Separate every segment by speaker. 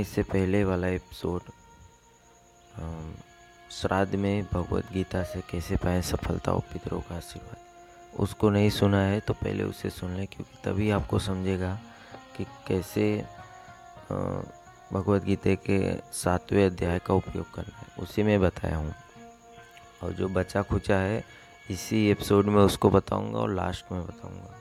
Speaker 1: इससे पहले वाला एपिसोड श्राद्ध में भगवत गीता से कैसे पाए सफलता और पितरों का आशीर्वाद? उसको नहीं सुना है तो पहले उसे सुन लें, क्योंकि तभी आपको समझेगा कि कैसे भगवत गीता के सातवें अध्याय का उपयोग करना है। उसी में बताया हूँ। और जो बचा खुचा है, इसी एपिसोड में उसको बताऊँगा और लास्ट में बताऊँगा।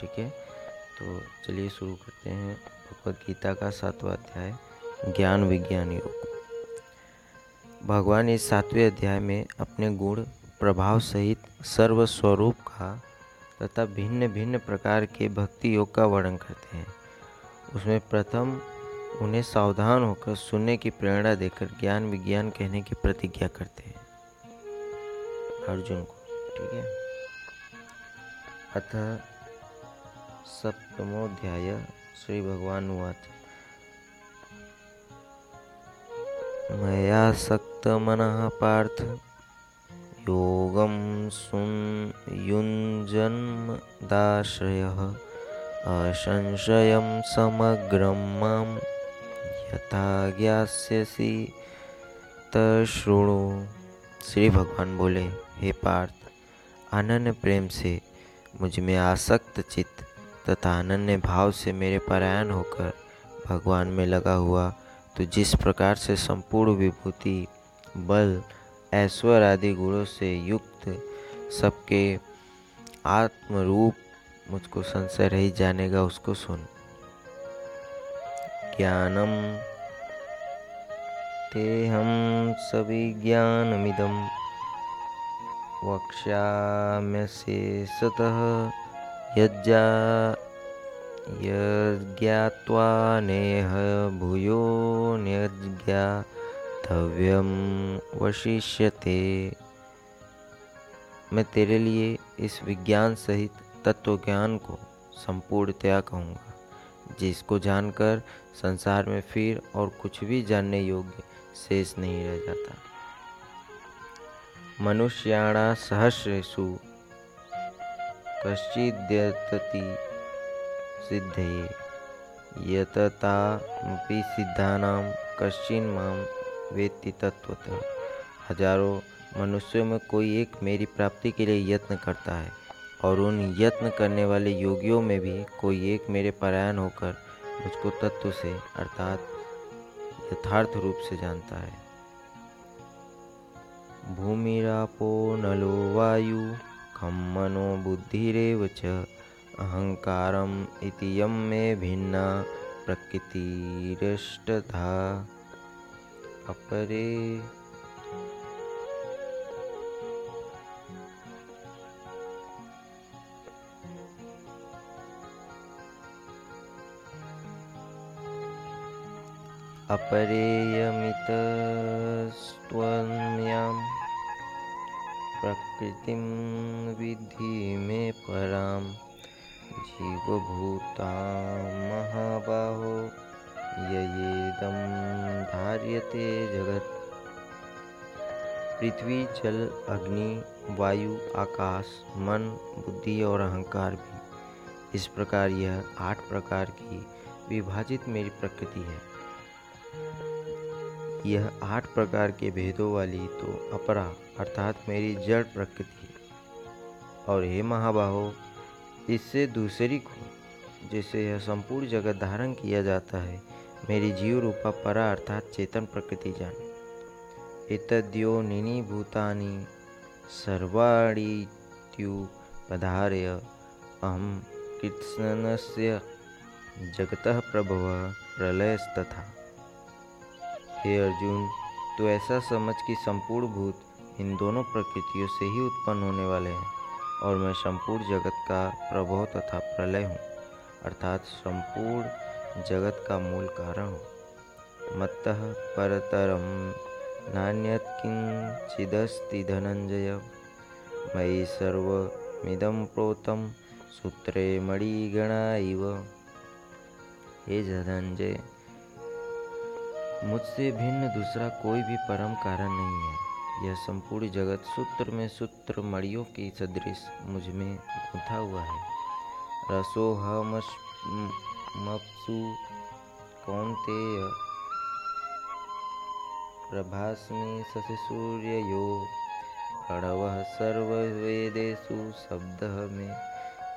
Speaker 1: ठीक है? तो चलिए शुरू करते हैं। गीता का सातवां अध्याय, ज्ञान विज्ञान योग। भगवान इस सातवें अध्याय में अपने गुण, प्रभाव सहित सर्व स्वरूप का तथा भिन्न भिन्न प्रकार के भक्ति योग का वर्णन करते हैं। उसमें प्रथम, उन्हें सावधान होकर सुनने की प्रेरणा देकर ज्ञान विज्ञान कहने की प्रतिज्ञा करते हैं। अर्जुन को, ठीक है? अतः सप्तमोध्याय श्री भगवान उवाच मया सक्तमनः पार्थ। योगं सुयुञ्जन्मदाश्रयः असंशयं समग्रं माँ यथा ज्ञास्यसि तशृणु। श्री भगवान बोले, हे पार्थ, अनन्य प्रेम से मुझमें आसक्त चित्त तथा अनन्य भाव से मेरे परायण होकर भगवान में लगा हुआ तो जिस प्रकार से संपूर्ण विभूति, बल, ऐश्वर आदि गुणों से युक्त सबके आत्मरूप मुझको संशय रही जानेगा, उसको सुन। ज्ञानम ते हम सभी ज्ञान मिदम वक्षा ज्ञानमिदम वक्ष्याम्यशेषतः यज्जा यज्ञात्वा नेह भूयो न्यज्ञातव्यम वशिष्यते। मैं तेरे लिए इस विज्ञान सहित तत्व ज्ञान को संपूर्णतया कहूँगा जिसको जानकर संसार में फिर और कुछ भी जानने योग्य शेष नहीं रह जाता। मनुष्याणा सहस्रेषु कश्चिद्यतति सिद्धये। यततामपि सिद्धानां कश्चिन माम वेत्ति तत्वतः हज़ारों मनुष्यों में कोई एक मेरी प्राप्ति के लिए यत्न करता है, और उन यत्न करने वाले योगियों में भी कोई एक मेरे परायण होकर मुझको तत्व से, अर्थात यथार्थ रूप से जानता है। भूमिरापो नलो वायु खम मनो बुद्धिरेव च। अहंकारम इति यम में भिन्ना। प्रकृतिरष्टधा। अपरे। अपरेयमितस्त्वन्यां प्रकृतिं विधि मे परां जीवभूता महाबाहो ययेदं धार्यते जगत। पृथ्वी, जल, अग्नि, वायु, आकाश, मन, बुद्धि और अहंकार भी। इस प्रकार यह आठ प्रकार की विभाजित मेरी प्रकृति है। यह आठ प्रकार के भेदों वाली तो अपरा, अर्थात मेरी जड़ प्रकृति। है और हे महाबाहो, इससे दूसरी को जिसे यह संपूर्ण जगत धारण किया जाता है, मेरी जीव रूपा परा, अर्थात चेतन प्रकृति जान। इतद्यो निनी भूतानि पधार्य अहम कृत्स्नस्य जगतः प्रभव प्रलयस्तथा। हे अर्जुन तो ऐसा समझ कि संपूर्ण भूत इन दोनों प्रकृतियों से ही उत्पन्न होने वाले हैं, और मैं संपूर्ण जगत का प्रभव तथा प्रलय हूँ, अर्थात संपूर्ण जगत का मूल कारण हूँ। मत परतरम, नान्यत किंचिदस्ति धनंजय मयि सर्वमिदं प्रोतम सूत्रे मणिगणा इव। हे धनंजय मुझसे भिन्न दूसरा कोई भी परम कारण नहीं है। यह संपूर्ण जगत सूत्र में सूत्र मड़ियों की सदृश मुझमें गुंथा हुआ है। रसोहमसु कौनतेय प्रभास्मि शशिसूर्ययो प्रणवः सर्ववेदेषु शब्दः मे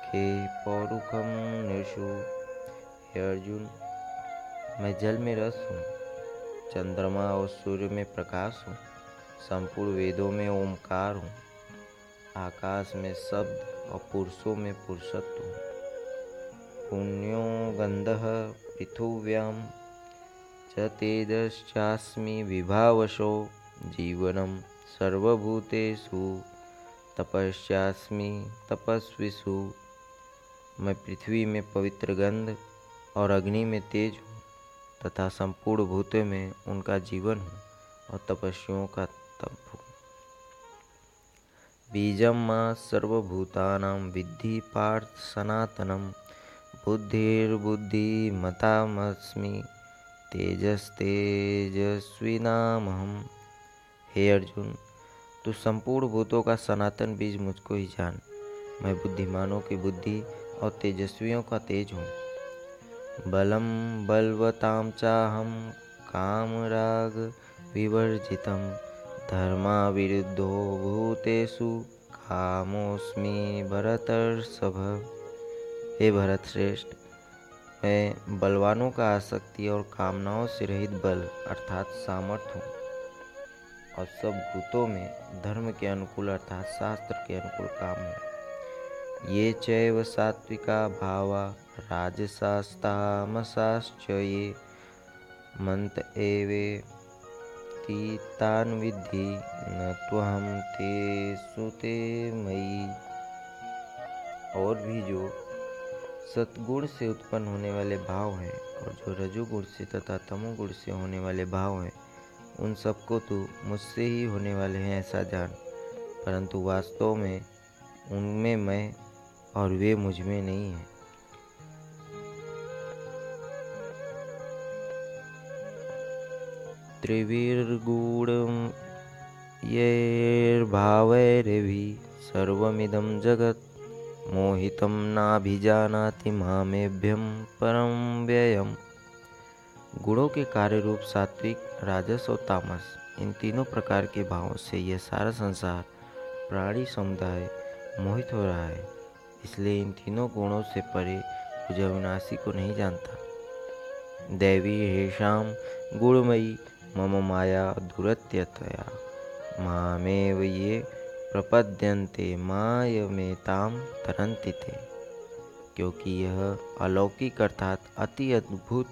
Speaker 1: खे पौरुखम निशु हे अर्जुन, मैं जल में रस हूँ। चंद्रमा और सूर्य में प्रकाश हूँ। संपूर्ण वेदों में ओमकार हूँ। आकाश में शब्द और पुरुषों में पुरुषत्व हूँ। पुण्यो गंध पृथुव्याम च तेजश्चास्मि विभावशो जीवनम सर्वभूतेषु तपस्यास्मी तपस्विषु। मैं पृथ्वी में पवित्र गंध और अग्नि में तेज हूँ। तथा संपूर्ण भूतों में उनका जीवन हूँ और तपस्वियों का तप हूँ। बीजम माँ सर्वभूतानां विद्धि पार्थ सनातनम बुद्धिर्बुद्धिमतामस्मि तेजस्तेजस्विनामहम हे अर्जुन, तू संपूर्ण भूतों का सनातन बीज मुझको ही जान। मैं बुद्धिमानों की बुद्धि और तेजस्वियों का तेज हूँ। बलम बलवताम चाहम काम राग विवर्जितम धर्मा विरुद्धो भूतेषु कामोस्मि भरतर्षभ। हे भरत श्रेष्ठ मैं बलवानों का आसक्ति और कामनाओं से रहित बल अर्थात सामर्थ्य हूँ। और सब भूतों में धर्म के अनुकूल अर्थात शास्त्र के अनुकूल काम है। ये चैव सात्विका भावा राजसास्तामसाश्च ये मंत एवे तान विधि न त्वहम ते सुते मई और भी जो सतगुण से उत्पन्न होने वाले भाव हैं और जो रजोगुण से तथा तमोगुण से होने वाले भाव हैं, उन सबको तो मुझसे ही होने वाले हैं ऐसा जान। परंतु वास्तव में उनमें मैं और वे मुझमें नहीं हैं। त्रिवीर्गूढ़ं येर्भावैरभि सर्वमिदं जगत्, मोहितं नाभिजानाति मामेभ्यं परं व्ययम्। गुणों के कार्य रूप सात्विक, राजस और तामस, इन तीनों प्रकार के भावों से यह सारा संसार, प्राणी समुदाय मोहित हो रहा है। इसलिए इन तीनों गुणों से परे मुझे अविनाशी को नहीं जानता। देवी हेशाम गुणमयी, मम माया दुरत्यतया। मामेव ये प्रपद्यन्ते मायमेताम तरंती थे क्योंकि यह अलौकिक अर्थात अति अद्भुत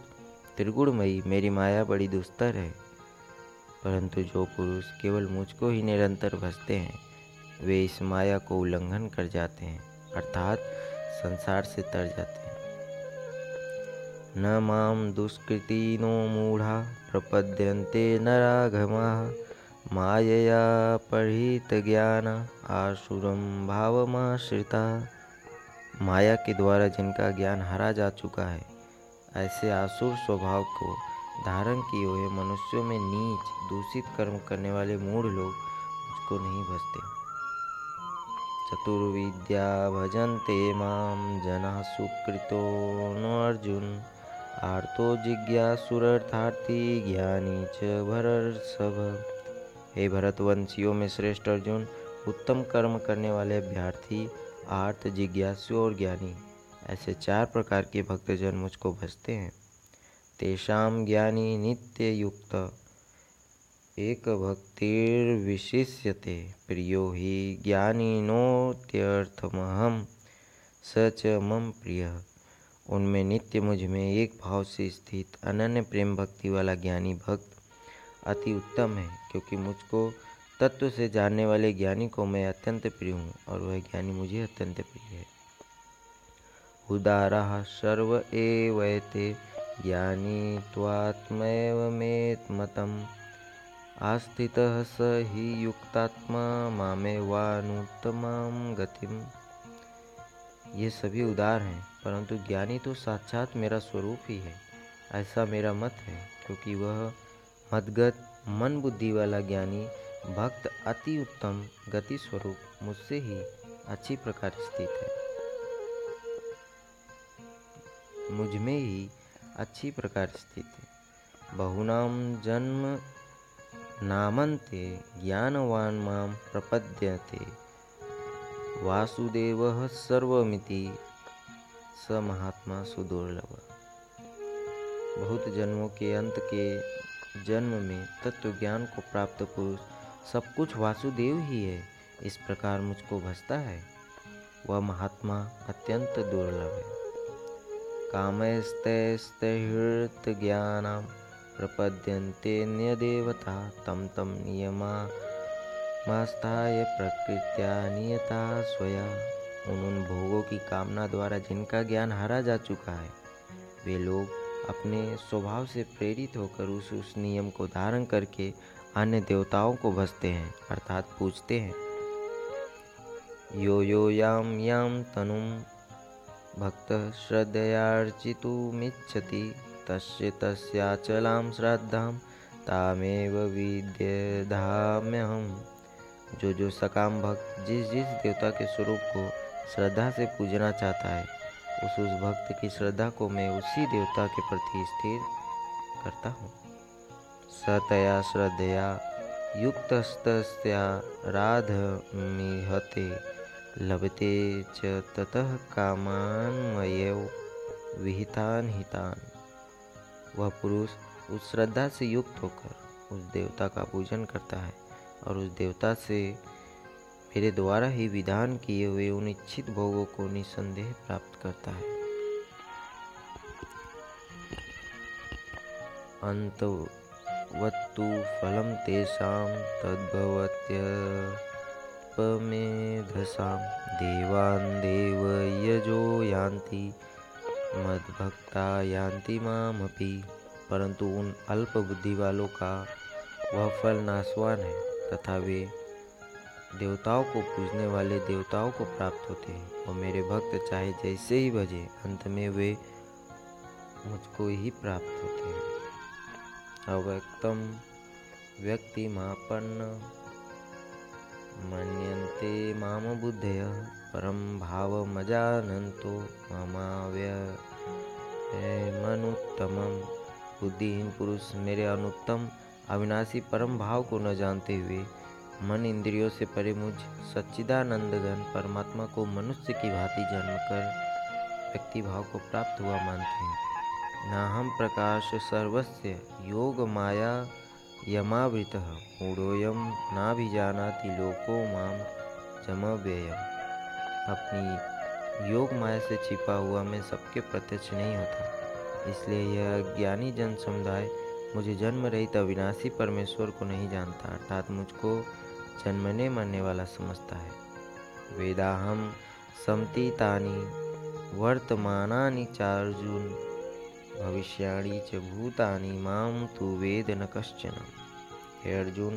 Speaker 1: त्रिगुणमयी, मेरी माया बड़ी दुस्तर है। परंतु जो पुरुष केवल मुझको ही निरंतर भसते हैं, वे इस माया को उल्लंघन कर जाते हैं। अर्थात संसार से तर जाते हैं। न माम दुष्कृतिनो मूढ़ा, प्रपद्यन्ते नराघमा मायया पढ़ित ज्ञान आसुरम भावमाश्रिता। माया के द्वारा जिनका ज्ञान हरा जा चुका है, ऐसे आसुर स्वभाव को धारण किए हुए मनुष्यों में नीच, दूषित कर्म करने वाले मूढ़ लोग उसको नहीं भजते। चतुर्विद्या भजन्ते माम जना सुकृतो नो अर्जुन। आर्तो जिज्ञासुरर्थार्थी ज्ञानी च भरसभ हे भरतवंशियों में श्रेष्ठ अर्जुन, उत्तम कर्म करने वाले अभ्यार्थी आर्थ जिज्ञासु और ज्ञानी, ऐसे चार प्रकार के भक्तजन मुझको भजते हैं। तेषाम ज्ञानी नित्य युक्त। एक भक्तिर्विशिष्यते प्रियो ही ज्ञानीनोत्यर्थमहम स च मम प्रिय। उनमें नित्य मुझमें एक भाव से स्थित अनन्य प्रेम भक्ति वाला ज्ञानी भक्त अति उत्तम है, क्योंकि मुझको तत्व से जानने वाले ज्ञानी को मैं अत्यंत प्रिय हूँ, और वह ज्ञानी मुझे अत्यंत प्रिय है। उदारा सर्व एवैते ज्ञानी त्वात्मैवमेत्मतम् आस्थितः स हि युक्तात्मा मामेवानुत्तमां गतिम ये सभी उदार हैं, परंतु ज्ञानी तो साक्षात मेरा स्वरूप ही है। ऐसा मेरा मत है, क्योंकि वह मदगत, मन बुद्धि वाला ज्ञानी, भक्त, अति उत्तम, गति स्वरूप मुझसे ही अच्छी प्रकार स्थित है। मुझमें ही अच्छी प्रकार स्थित है। बहुनाम जन्म नामन्ते ज्ञानवान् माँ प्रपद्यते। वासुदेवः सर्वमिति स महात्मा सुदुर्लभ। बहुत जन्मों के अंत के जन्म में तत्व ज्ञान को प्राप्त पुरुष सब कुछ वासुदेव ही है। इस प्रकार मुझको भसता है। वह महात्मा अत्यंत दुर्लभ है। प्रपद्यन्तेऽन्यदेवता तं तं नियमास्ताय प्रकृत्या नियता स्वया। उन भोगों की कामना द्वारा जिनका ज्ञान हारा जा चुका है, वे लोग अपने स्वभाव से प्रेरित होकर उस उस नियम को धारण करके अन्य देवताओं को भसते हैं, अर्थात पूछते हैं। यो यो याम याम तनुम, भक्त श्रद्धयार्चितुमिच्छति तस्य तस्याचलां श्रद्धां तामेव विद्यधाम्यहम जो जो सकाम भक्त जिस जिस देवता के स्वरूप को श्रद्धा से पूजना चाहता है, उस उस भक्त की श्रद्धा को मैं उसी देवता के प्रति स्थिर करता हूँ। सतया श्रद्धया युक्तस्तस्या राधमिहते, लभते च ततः कामान्मयव विहितान हितान। वह पुरुष उस श्रद्धा से युक्त होकर उस देवता का पूजन करता है और उस देवता से मेरे द्वारा ही विधान किए हुए उन इच्छित भोगों को निसंदेह प्राप्त करता है। अंतवत्तु फलम तेषां तद्भवत्य अल्पमेधसां देवान् देवयजो यान्ति मद्भक्ता यान्ति मामपि परंतु उन अल्प बुद्धि वालों का वह फल नाशवान है, तथा वे देवताओं को पूजने वाले देवताओं को प्राप्त होते हैं, और मेरे भक्त चाहे जैसे ही भजे अंत में वे मुझको ही प्राप्त होते हैं। अव्यक्तम व्यक्ति मापन्न मन्यन्ते माम बुद्धय। परम भाव भावमजानन्तो ममाव्यमनुत्तमं बुद्धिहीन पुरुष, मेरे अनुत्तम, अविनाशी परम भाव को न जानते हुए, मन इंद्रियों से परे मुझ सच्चिदानंदगन परमात्मा को मनुष्य की भांति जन्म कर व्यक्ति भाव को प्राप्त हुआ मानते हैं। न हम प्रकाश सर्वस्य, योग माया यमावृतः मूढ़ोऽयं नाभिजानाति लोको माम जमव्ययम्। अपनी योग माया से छिपा हुआ मैं सबके प्रत्यक्ष नहीं होता। इसलिए यह ज्ञानी जन समुदाय मुझे जन्म रहित अविनाशी परमेश्वर को नहीं जानता, अर्थात मुझको जन्मने मरने वाला समझता है। वेदाहम समतीतानि वर्तमानानि चार्जुन भविष्याणी च भूतानि माम तु वेद न कश्चन हे अर्जुन,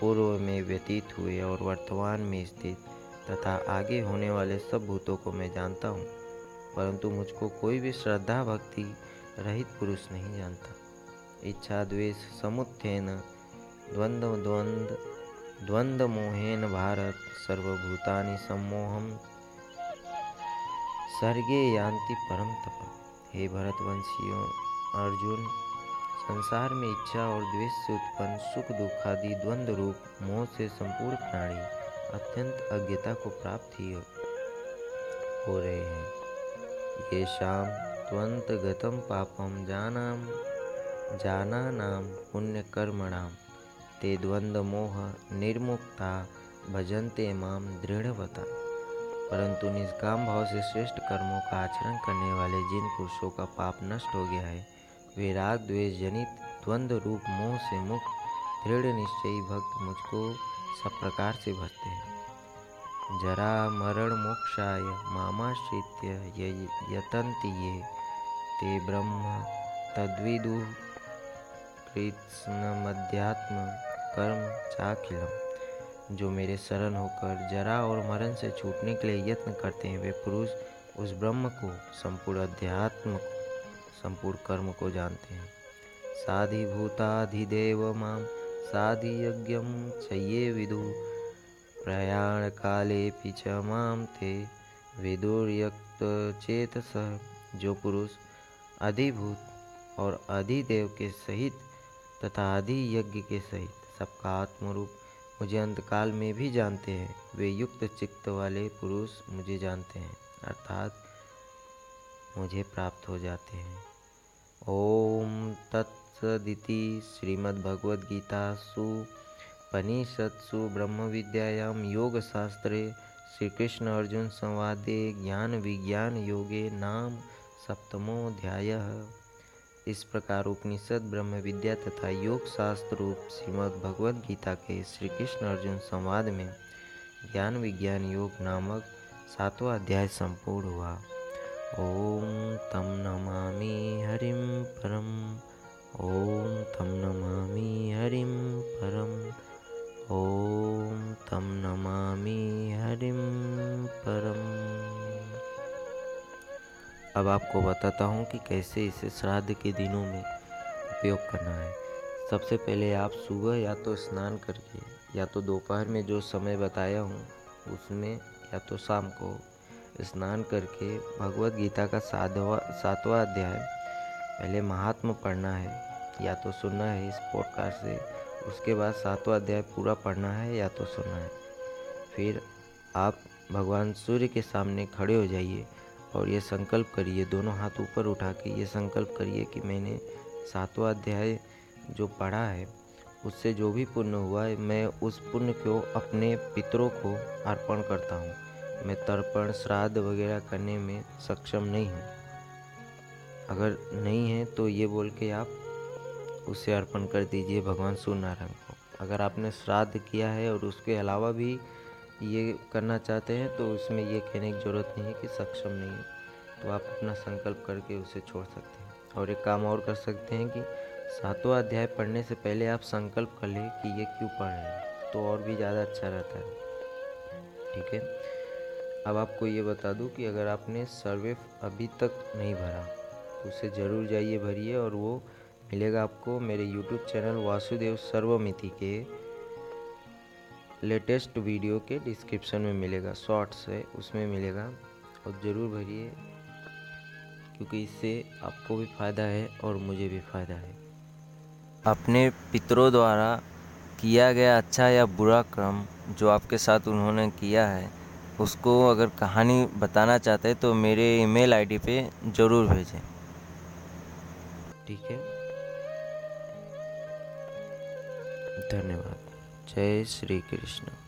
Speaker 1: पूर्व में व्यतीत हुए और वर्तमान में स्थित तथा आगे होने वाले सब भूतों को मैं जानता हूँ, परंतु मुझको कोई भी श्रद्धा भक्ति रहित पुरुष नहीं जानता। इच्छा द्वेष समुत्थेन द्वंद्व द्वंद द्वंद्व मोहेन भारत सर्वभूतानि सम्मोहम सर्गे यान्ति परम तप। हे भरतवंशियों, अर्जुन, संसार में इच्छा और द्वेष से उत्पन्न सुख दुख आदि द्वंद्व रूप मोह से संपूर्ण प्राणी अत्यंत अज्ञता को प्राप्त ही हो रहे हैं। ये शाम त्वंत गतम पापम जानाम जाना नाम पुण्य कर्मणाम ते द्वंद्व मोह निर्मुक्ता, भजन्ते माम दृढ़वता। परंतु निष्काम भाव से श्रेष्ठ कर्मों का आचरण करने वाले जिन पुरुषों का पाप नष्ट हो गया है, वे राग द्वेष जनित द्वंद्व रूप मोह से मुक्त, दृढ़ निश्चयी भक्त मुझको सब प्रकार से भजते हैं। जरा मरण मोक्षाय मामाश्रित्य यतंति ये। ते ब्रह्म तद्विदु कृष्ण मध्यात्म कर्म चाखिलम। जो मेरे शरण होकर जरा और मरण से छूटने के लिए यत्न करते हैं, वे पुरुष उस ब्रह्म को, संपूर्ण अध्यात्म संपूर्ण कर्म को जानते हैं। साधि भूताधिदेव माम साधि यज्ञ चये विदु। प्रयाण काले पिच माम थे विदुर्यक्त चेतस जो पुरुष, अधिभूत और अधिदेव के सहित तथा आदि यज्ञ के सहित सबका आत्मरूप मुझे अंतकाल में भी जानते हैं। वे युक्त चित्त वाले पुरुष मुझे जानते हैं, अर्थात मुझे प्राप्त हो जाते हैं। ओम तत्सदिति श्रीमद्भगवद्गीता सुपनिषत्सु ब्रह्म विद्यायाम योग शास्त्रे श्री कृष्ण अर्जुन संवादे ज्ञान विज्ञान योगे नाम सप्तमोध्याय इस प्रकार उपनिषद ब्रह्म विद्या तथा योग शास्त्र रूप श्रीमद भगवद गीता के श्री कृष्ण अर्जुन संवाद में ज्ञान विज्ञान योग नामक सातवां अध्याय संपूर्ण हुआ। ओम तम नमामि हरिम परम। ओम तम नमामि हरिम परम ओम तम नमामि हरिम परम अब आपको बताता हूँ कि कैसे इसे श्राद्ध के दिनों में उपयोग करना है। सबसे पहले आप सुबह या तो स्नान करके, या तो दोपहर में जो समय बताया हूँ, उसमें या तो शाम को स्नान करके भगवत गीता का सातवा सातवां अध्याय पहले महात्मा पढ़ना है, या तो सुनना है इस पॉडकास्ट से। उसके बाद सातवां अध्याय पूरा पढ़ना है, या तो सुनना है। फिर आप भगवान सूर्य के सामने खड़े हो जाइए और ये संकल्प करिए, दोनों हाथ ऊपर उठा के ये संकल्प करिए कि मैंने सातवां अध्याय जो पढ़ा है, उससे जो भी पुण्य हुआ है, मैं उस पुण्य को अपने पितरों को अर्पण करता हूँ। मैं तर्पण, श्राद्ध वगैरह करने में सक्षम नहीं हूँ। अगर नहीं है तो ये बोल के आप उसे अर्पण कर दीजिए भगवान सूर्य नारायण को। अगर आपने श्राद्ध किया है और उसके अलावा भी ये करना चाहते हैं तो उसमें ये कहने की ज़रूरत नहीं है कि सक्षम नहीं है। तो आप अपना संकल्प करके उसे छोड़ सकते हैं। और एक काम और कर सकते हैं कि सातवां अध्याय पढ़ने से पहले आप संकल्प कर लें कि ये क्यों पढ़ रहे हैं। तो और भी ज़्यादा अच्छा रहता है। ठीक है? अब आपको ये बता दूँ कि अगर आपने सर्वे अभी तक नहीं भरा उसे ज़रूर जाइए, भरिए और वो मिलेगा आपको मेरे यूट्यूब चैनल वासुदेव सर्वमिति के। लेटेस्ट वीडियो के डिस्क्रिप्शन में मिलेगा, शॉर्ट्स है, उसमें मिलेगा। और ज़रूर भरिए, क्योंकि इससे आपको भी फ़ायदा है और मुझे भी फ़ायदा है। अपने पितरों द्वारा किया गया अच्छा या बुरा क्रम जो आपके साथ उन्होंने किया है, उसको अगर कहानी बताना चाहते हैं तो मेरे ईमेल आईडी पे ज़रूर भेजें। ठीक है। धन्यवाद। जय श्री कृष्ण।